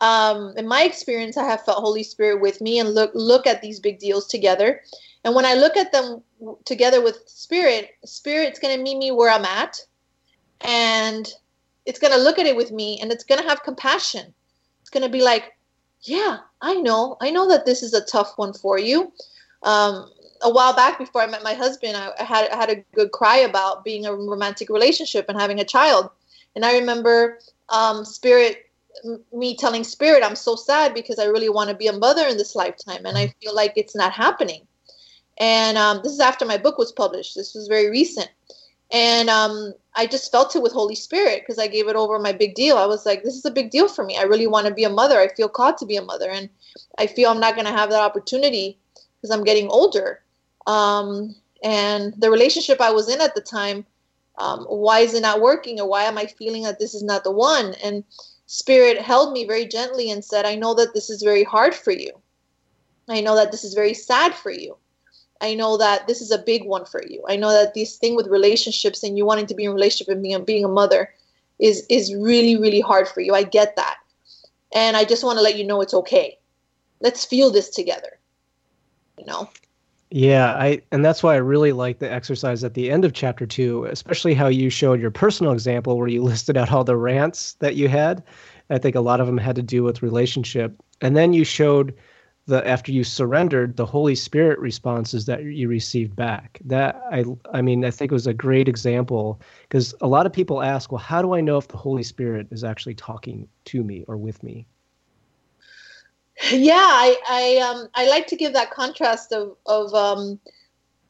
Um, in my experience, I have felt Holy Spirit with me and look look at these big deals together. And when I look at them together with Spirit, Spirit's going to meet me where I'm at, and it's going to look at it with me, and it's going to have compassion. It's going to be like, yeah, I know. I know that this is a tough one for you. Um, a while back, before I met my husband, I, had had a good cry about being a romantic relationship and having a child. And I remember um, Spirit, me telling Spirit, I'm so sad because I really want to be a mother in this lifetime, and I feel like it's not happening. And um, this is after my book was published. This was very recent and um, I just felt it with Holy Spirit because I gave it over my big deal. I was like, this is a big deal for me. I really want to be a mother. I feel called to be a mother, and I feel I'm not going to have that opportunity because I'm getting older. Um, and the relationship I was in at the time, um, why is it not working, or why am I feeling that this is not the one? And Spirit held me very gently and said, I know that this is very hard for you. I know that this is very sad for you. I know that this is a big one for you. I know that this thing with relationships and you wanting to be in a relationship and being, being a mother is is really really hard for you. I get that. And I just want to let you know it's okay. Let's feel this together. You know. Yeah, I and that's why I really like the exercise at the end of chapter 2, especially how you showed your personal example where you [LAUGHS] listed out all the rants that you had. I think a lot of them had to do with relationship. And then you showed the after you surrendered the holy spirit responses that you received back. That i i mean i think it was a great example because a lot of people ask well how do i know if the holy spirit is actually talking to me or with me? Yeah i i um i like to give that contrast of of um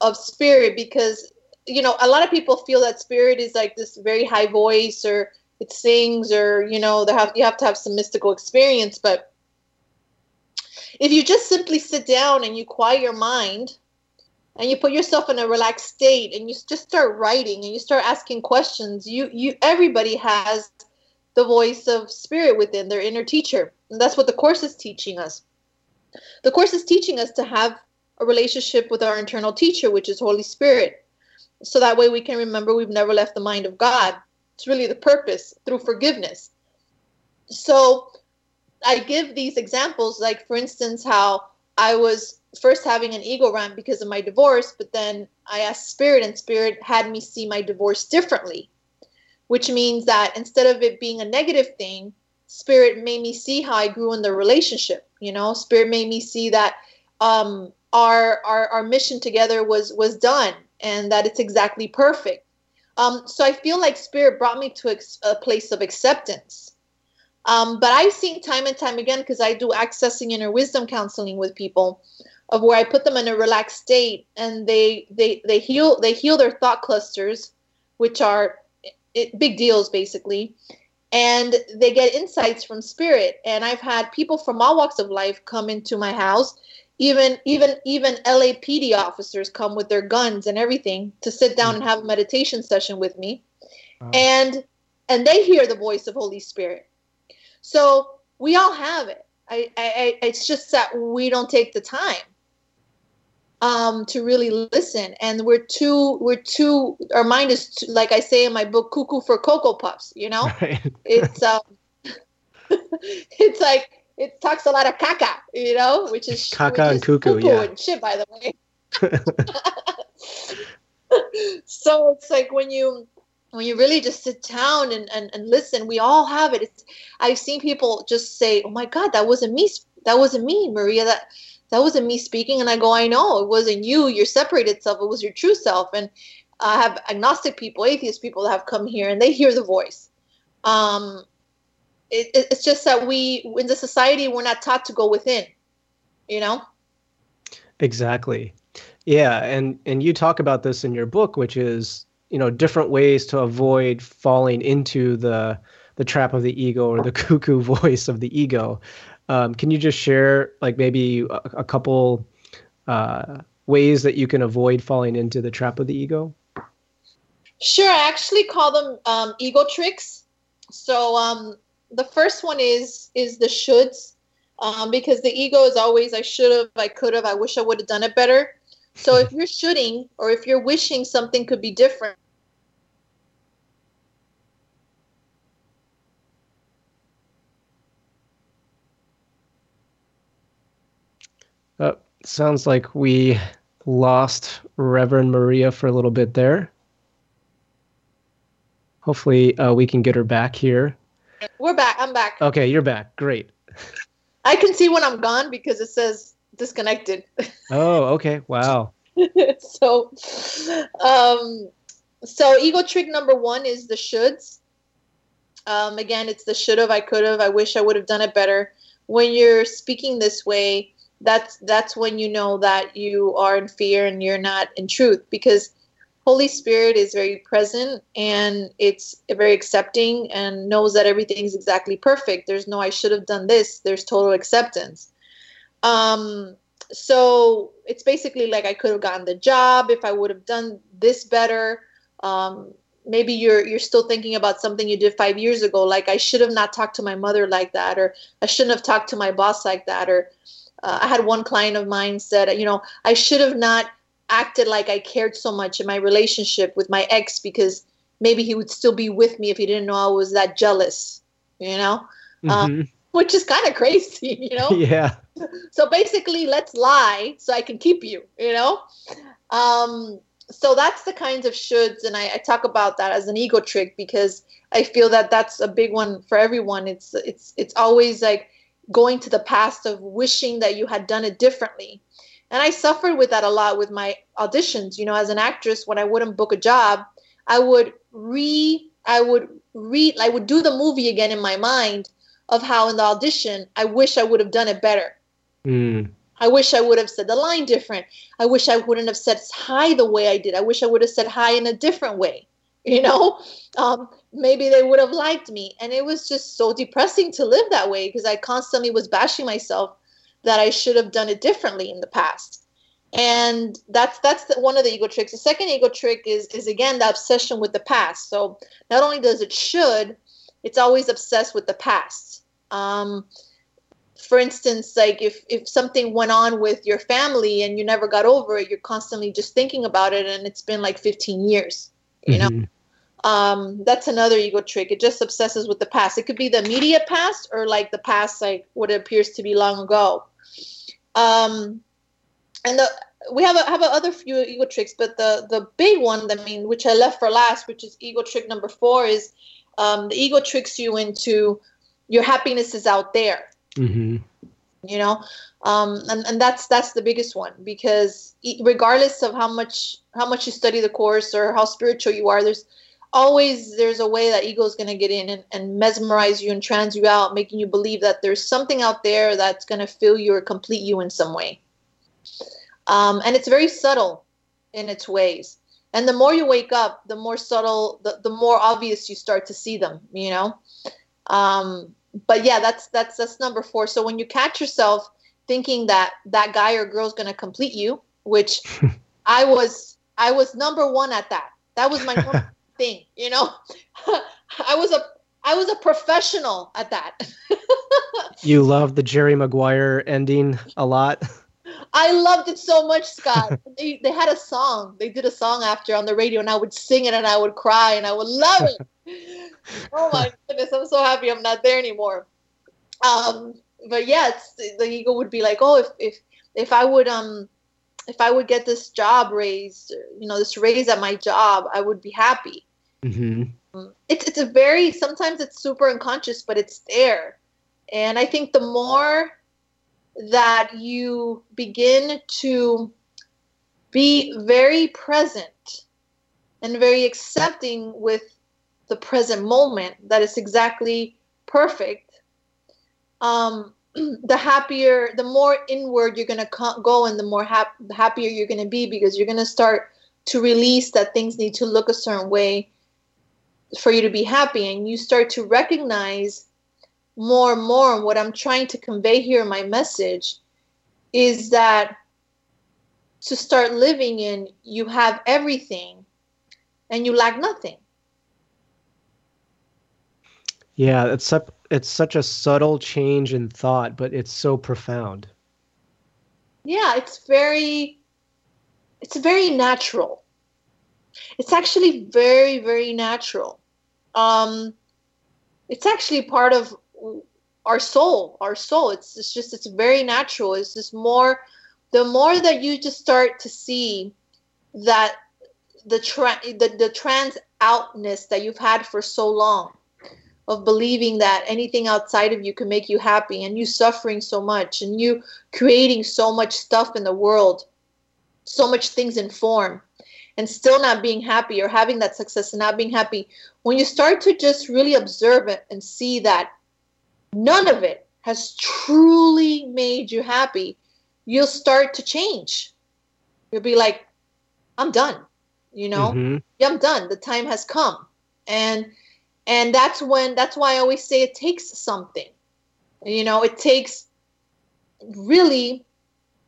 of spirit because you know a lot of people feel that spirit is like this very high voice or it sings or you know they have you have to have some mystical experience but if you just simply sit down and you quiet your mind and you put yourself in a relaxed state and you just start writing and you start asking questions you you everybody has the voice of spirit within their inner teacher. And that's what the course is teaching us. The course is teaching us to have a relationship with our internal teacher which is holy spirit. So that way we can remember we've never left the mind of god. It's really the purpose through forgiveness. So I give these examples, like for instance, how I was first having an ego rant because of my divorce, but then I asked Spirit, and Spirit had me see my divorce differently, which means that instead of it being a negative thing, Spirit made me see how I grew in the relationship. You know, Spirit made me see that um, our, our our mission together was was done, and that it's exactly perfect. Um, so I feel like Spirit brought me to a place of acceptance um, but I've seen time and time again because I do accessing inner wisdom counseling with people, of where I put them in a relaxed state and they they they heal they heal their thought clusters, which are it, big deals basically, and they get insights from spirit. And I've had people from all walks of life come into my house, even even even LAPD officers come with their guns and everything to sit down and have a meditation session with me, wow. and and they hear the voice of Holy Spirit so we all have it. I, I, it's just that we don't take the time um, to really listen, and we're too, we're too. Our mind is, too, like I say in my book, cuckoo for cocoa puffs. You know, [LAUGHS] right. it's um, [LAUGHS] it's like it talks a lot of caca, you know, which is caca and cuckoo, yeah, and shit. By the way, [LAUGHS] so it's like when you when you really just sit down and, and, and listen, we all have it. It's, I've seen people just say, "Oh my God, that wasn't me. That wasn't me, Maria. That that wasn't me speaking." And I go, "I know it wasn't you. Your separated self. It was your true self." And I have agnostic people, atheist people that have come here, and they hear the voice. Um, it, it's just that we, in the society, we're not taught to go within. You know. Exactly. Yeah, and and you talk about this in your book, which is you know different ways to avoid falling into the the trap of the ego or the [LAUGHS] cuckoo voice of the ego. Um, can you just share like maybe a, a couple uh, ways that you can avoid falling into the trap of the ego? Sure, I actually call them um, ego tricks. So um, the first one is is the shoulds, um, because the ego is always I should have, I could have, I wish I would have done it better. So if you're shooting or if you're wishing something could be different, Uh, sounds like we lost Reverend Maria for a little bit there. Hopefully, uh, we can get her back here. We're back. I'm back. Okay, you're back. Great. I can see when I'm gone because it says disconnected. [LAUGHS] Oh, okay. Wow. [LAUGHS] so, um, so ego trick number one is the shoulds. Um, again, it's the should have, I could have, I wish I would have done it better. When you're speaking this way, that's that's when you know that you are in fear and you're not in truth because Holy Spirit is very present and it's very accepting and knows that everything is exactly perfect. There's no I should have done this. There's total acceptance. Um, so it's basically like I could have gotten the job if I would have done this better. Um, maybe you're you're still thinking about something you did five years ago, like I should have not talked to my mother like that, or I shouldn't have talked to my boss like that, or uh, I had one client of mine said, you know, I should have not acted like I cared so much in my relationship with my ex because maybe he would still be with me if he didn't know I was that jealous, you know, um, mm-hmm. um, which is kind of crazy, [LAUGHS] you know? Yeah. So basically, let's lie so I can keep you, you know? Um, so that's the kinds of shoulds, and I, I talk about that as an ego trick because I feel that that's a big one for everyone. It's it's it's always like going to the past of wishing that you had done it differently. And I suffered with that a lot with my auditions. You know, as an actress, when I wouldn't book a job, I would re I would read I would do the movie again in my mind of how in the audition I wish I would have done it better. Mm. I wish I would have said the line different. I wish I wouldn't have said hi the way I did. I wish I would have said hi in a different way. [LAUGHS] You know, um, maybe they would have liked me. And it was just so depressing to live that way because I constantly was bashing myself that I should have done it differently in the past. And that's that's the, one of the ego tricks. The second ego trick is is again the obsession with the past. So not only does it should, it's always obsessed with the past. Um, for instance, like if if something went on with your family and you never got over it, you're constantly just thinking about it, and it's been like 15 years. You mm-hmm. know, um, that's another ego trick. It just obsesses with the past. It could be the immediate past or like the past, like what appears to be long ago. Um, and the, we have a, have a other few ego tricks, but the the big one, I mean, which I left for last, which is ego trick number four, is um, the ego tricks you into your happiness is out there. Mm-hmm. You know, um, and and that's that's the biggest one because regardless of how much how much you study the course or how spiritual you are, there's always there's a way that ego is going to get in and, and mesmerize you and trans you out making you believe that there's something out there that's going to fill you or complete you in some way. Um, and it's very subtle in its ways. And the more you wake up the more subtle the, the more obvious you start to see them you know? Um, but yeah that's that's that's number four. So when you catch yourself thinking that that guy or girl is going to complete you which [LAUGHS] i was i was number one at that. That was my [LAUGHS] thing you know? [LAUGHS] I was a i was a professional at that. You love the jerry maguire ending a lot? I loved it so much scott. They, they had a song. They did a song after on the radio and i would sing it and i would cry and i would love it [LAUGHS] oh my goodness i'm so happy i'm not there anymore um but yes the ego would be like oh if if if i would um if I would get this job raised, you know, this raise at my job, I would be happy. Mm-hmm. It's it's a very sometimes it's super unconscious, but it's there, and I think the more that you begin to be very present and very accepting with the present moment that is exactly perfect um, [CLEARS THROAT] the happier the more inward you're going to go and the more hap- happier you're going to be because you're going to start to release that things need to look a certain way for you to be happy and you start to recognize more and more what i'm trying to convey here in my message is that to start living in you have everything and you lack nothing yeah it's it's such a subtle change in thought, but it's so profound. Yeah, it's very it's very natural. It's actually very very natural. Um it's actually part of our soul, our soul. It's, it's just it's very natural. It's just more the more that you just start to see that the tra- the, the trans outness that you've had for so long of believing that anything outside of you can make you happy and you suffering so much and you creating so much stuff in the world so much things in form and still not being happy or having that success and not being happy when you start to just really observe it and see that none of it has truly made you happy you'll start to change. You'll be like i'm done you know? Mm-hmm. yeah, i'm done. The time has come. And and that's when that's why i always say it takes something. You know it takes really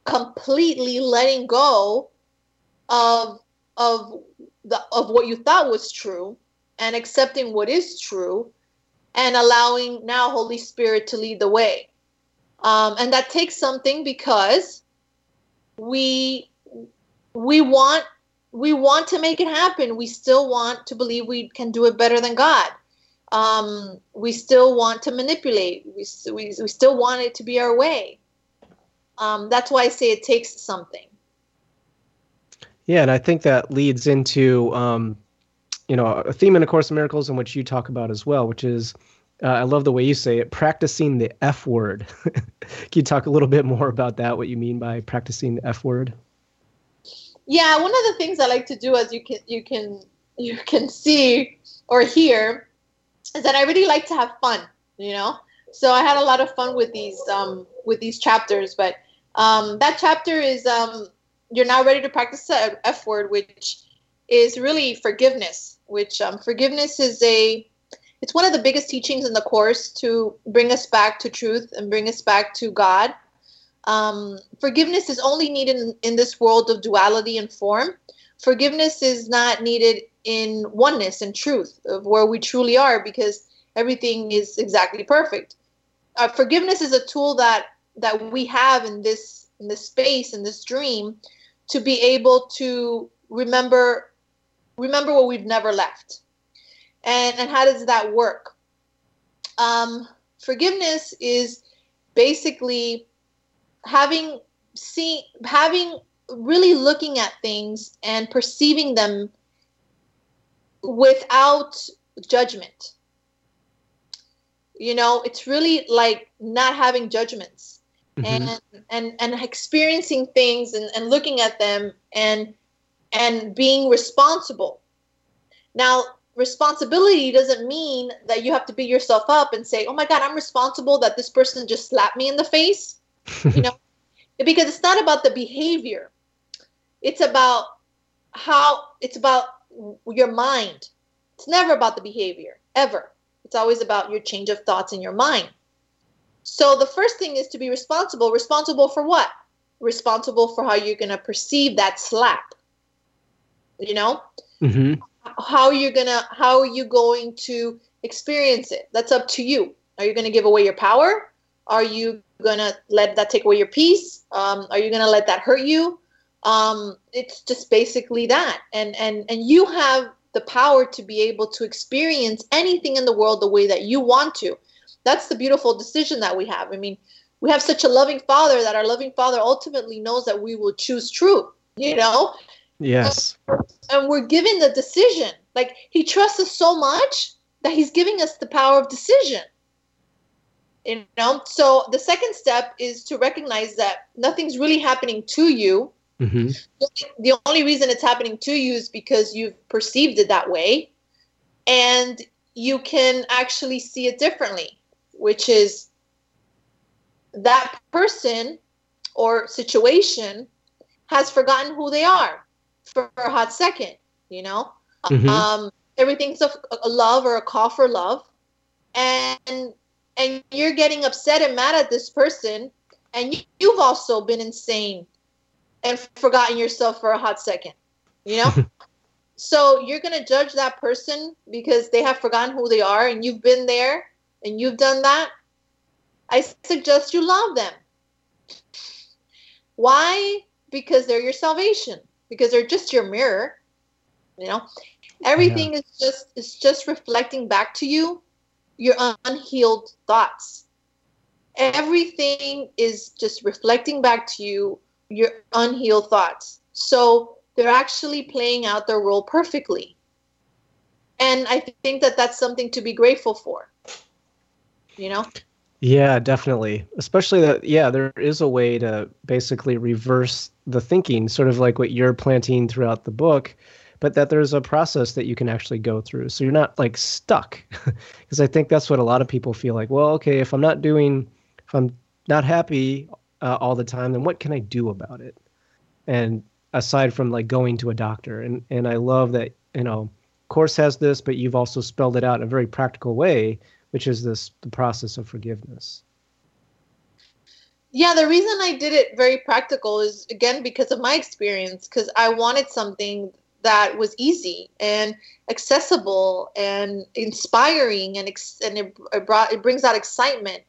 completely letting go of of the of what you thought was true and accepting what is true and allowing now holy spirit to lead the way. Um, and that takes something because we we want we want to make it happen. We still want to believe we can do it better than god um, we still want to manipulate. We, we, we still want it to be our way. Um, that's why I say it takes something. Yeah, and I think that leads into um, you know a theme in a Course in Miracles, in which you talk about as well, which is uh, I love the way you say it, practicing the F word. [LAUGHS] Can you talk a little bit more about that? What you mean by practicing the F word? Yeah, one of the things I like to do, as you can you can you can see or hear, is that I really like to have fun, you know. So I had a lot of fun with these um, with these chapters, but um, that chapter is um, you're now ready to practice the F word, which is really forgiveness. Which um, forgiveness is a it's one of the biggest teachings in the course to bring us back to truth and bring us back to God. Um, forgiveness is only needed in, in this world of duality and form. Forgiveness is not needed in oneness and truth of where we truly are because everything is exactly perfect. Uh, forgiveness is a tool that that we have in this in this space in this dream to be able to remember remember what we've never left. And and how does that work? Um, forgiveness is basically having see having really looking at things and perceiving them without judgment. You know, it's really like not having judgments mm-hmm. and and and experiencing things and, and looking at them and and being responsible. Now, responsibility doesn't mean that you have to beat yourself up and say, "Oh my God, I'm responsible that this person just slapped me in the face." you [LAUGHS] know, because it's not about the behavior; it's about how it's about your mind. It's never about the behavior, ever. It's always about your change of thoughts in your mind. So the first thing is to be responsible. Responsible for what? Responsible for how you're going to perceive that slap. You know? Mm-hmm. How you're going to how are you going to experience it? That's up to you. Are you going to give away your power? Are you going to let that take away your peace? Um, are you going to let that hurt you? Um, it's just basically that. And and and you have the power to be able to experience anything in the world the way that you want to. That's the beautiful decision that we have. I mean we have such a loving father that our loving father ultimately knows that we will choose truth you know? Yes. And we're given the decision. Like he trusts us so much that he's giving us the power of decision. You know? So the second step is to recognize that nothing's really happening to you mm-hmm. the only reason it's happening to you is because you've perceived it that way and you can actually see it differently which is that person or situation has forgotten who they are for a hot second you know Mhm. um, everything's a, a love or a call for love and and you're getting upset and mad at this person and you, you've also been insane and forgotten yourself for a hot second you know? [LAUGHS] So you're going to judge that person because they have forgotten who they are and you've been there and you've done that. I suggest you love them. Why? Because they're your salvation because they're just your mirror you know? Everything is just is just reflecting back to you your unhealed thoughts. Everything is just reflecting back to you your unhealed thoughts so they're actually playing out their role perfectly and i think that that's something to be grateful for you know Yeah, definitely. Especially that, yeah, there is a way to basically reverse the thinking, sort of like what you're planting throughout the book, but that there's a process that you can actually go through. So you're not like stuck. [LAUGHS] Because I think that's what a lot of people feel like. Well, okay, if I'm not doing, if I'm not happy uh, all the time, then what can I do about it? And aside from like going to a doctor, and and I love that you know, course has this, but you've also spelled it out in a very practical way which is this the process of forgiveness. Yeah, the reason I did it very practical is again because of my experience because I wanted something that was easy and accessible and inspiring and ex- and it, it brought it brings out excitement.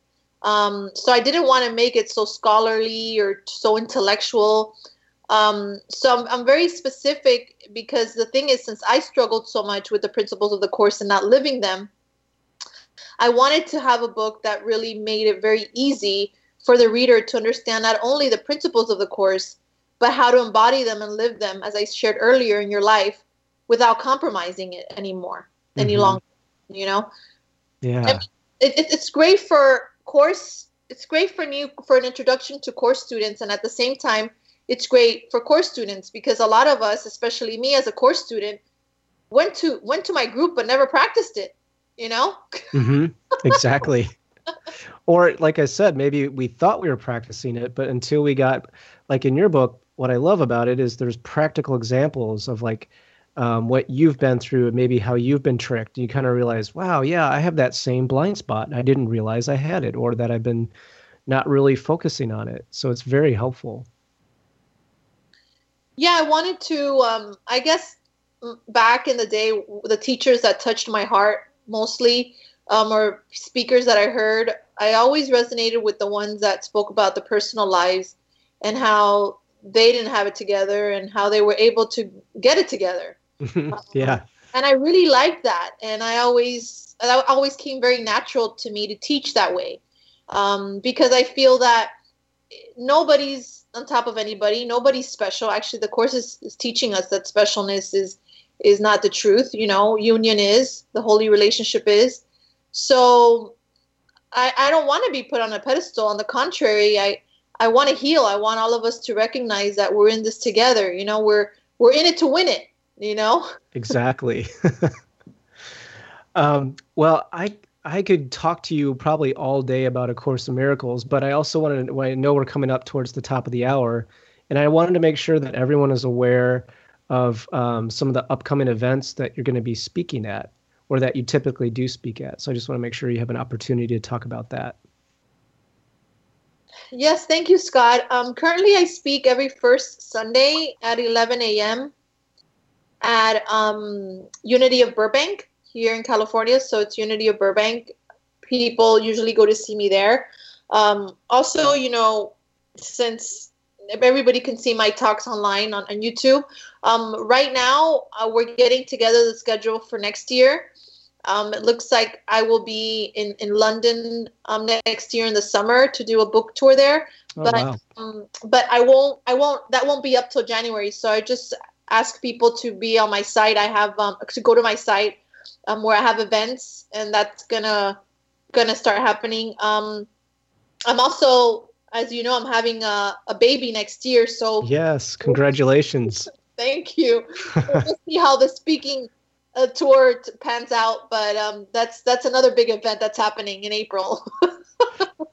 Um, so I didn't want to make it so scholarly or so intellectual. Um, so I'm, I'm very specific because the thing is, since I struggled so much with the principles of the course and not living them, I wanted to have a book that really made it very easy for the reader to understand not only the principles of the course, but how to embody them and live them, as I shared earlier in your life, without compromising it anymore, any Mhm. longer. You know, Yeah. it, it, it's great for course. It's great for new for an introduction to course students, and at the same time, it's great for course students because a lot of us, especially me as a course student, went to went to my group but never practiced it. You know. [LAUGHS] hmm Exactly. or like I said, maybe we thought we were practicing it, but until we got like in your book, what I love about it is there's practical examples of like um, what you've been through and maybe how you've been tricked. You kind of realize, wow, yeah, I have that same blind spot. I didn't realize I had it or that I've been not really focusing on it. So it's very helpful. Yeah, I wanted to. Um, I guess mm, back in the day, the teachers that touched my heart mostly, um, or speakers that I heard, I always resonated with the ones that spoke about the personal lives and how they didn't have it together and how they were able to get it together. [LAUGHS] yeah. And I really liked that, and I always, that always came very natural to me to teach that way, um, because I feel that nobody's on top of anybody. Nobody's special. Actually, the course is, is teaching us that specialness is is not the truth. You know, union is the holy relationship is. So, I I don't want to be put on a pedestal. On the contrary, I I want to heal. I want all of us to recognize that we're in this together. You know, we're we're in it to win it. You know. exactly. [LAUGHS] um, well, I I could talk to you probably all day about A Course in Miracles, but I also wanted to, I know we're coming up towards the top of the hour, and I wanted to make sure that everyone is aware of um, some of the upcoming events that you're going to be speaking at or that you typically do speak at. So I just want to make sure you have an opportunity to talk about that. Yes, thank you, Scott. Um, currently, I speak every first Sunday at 11 a.m. at um, Unity of Burbank here in California. So it's Unity of Burbank. People usually go to see me there. Um, also, you know, since everybody can see my talks online on, on YouTube, um, right now uh, we're getting together the schedule for next year. Um, it looks like I will be in in London um, next year in the summer to do a book tour there. Oh, but wow. um, but I won't I won't that won't be up till January. So I just ask people to be on my site. I have um, to go to my site um, where I have events, and that's gonna gonna start happening. Um, I'm also, as you know, I'm having a, a baby next year. So Yes, congratulations. thank you. [LAUGHS] we'll see how the speaking uh, tour pans out, but um, that's that's another big event that's happening in April. [LAUGHS]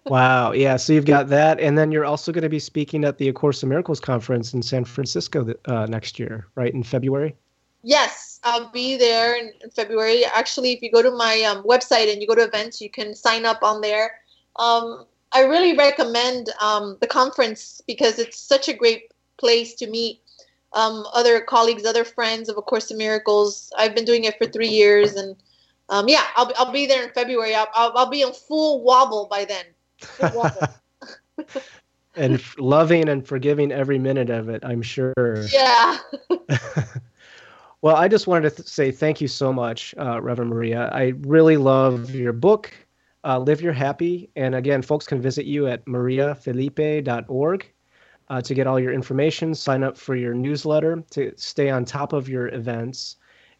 wow. Yeah. So you've got that, and then you're also going to be speaking at the A Course in Miracles conference in San Francisco uh, next year, right in February. Yes, I'll be there in, February. Actually, if you go to my um, website and you go to events, you can sign up on there. Um, I really recommend um, the conference because it's such a great place to meet um, other colleagues, other friends of A Course in Miracles. I've been doing it for three years, and um, yeah, I'll, be- I'll be there in February. I'll, I'll, I'll be in full wobble by then. [LAUGHS] Wobble. and f- loving and forgiving every minute of it, I'm sure. yeah. [LAUGHS] Well, I just wanted to th- say thank you so much, uh, Reverend Maria. I really love your book, uh, Live Your Happy. And again, folks can visit you at mariafelipe.org uh, to get all your information, sign up for your newsletter, to stay on top of your events.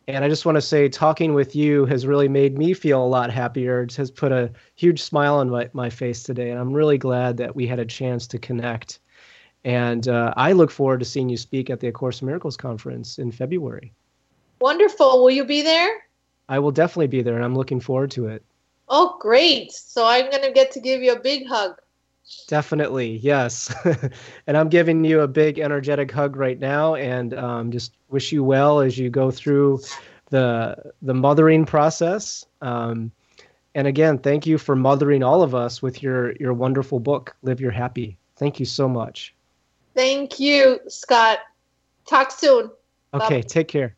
And I just want to say, talking with you has really made me feel a lot happier. It has put a huge smile on my, my face today. And I'm really glad that we had a chance to connect. And uh, I look forward to seeing you speak at the A Course in Miracles conference in February. Wonderful. Will you be there? I will definitely be there, and I'm looking forward to it. Oh, great. So I'm going to get to give you a big hug. Definitely, yes. [LAUGHS] and I'm giving you a big, energetic hug right now, and um, just wish you well as you go through the the mothering process. Um, and again, thank you for mothering all of us with your your wonderful book, Live Your Happy. Thank you so much. Thank you, Scott. Talk soon. Okay, Bye. take care.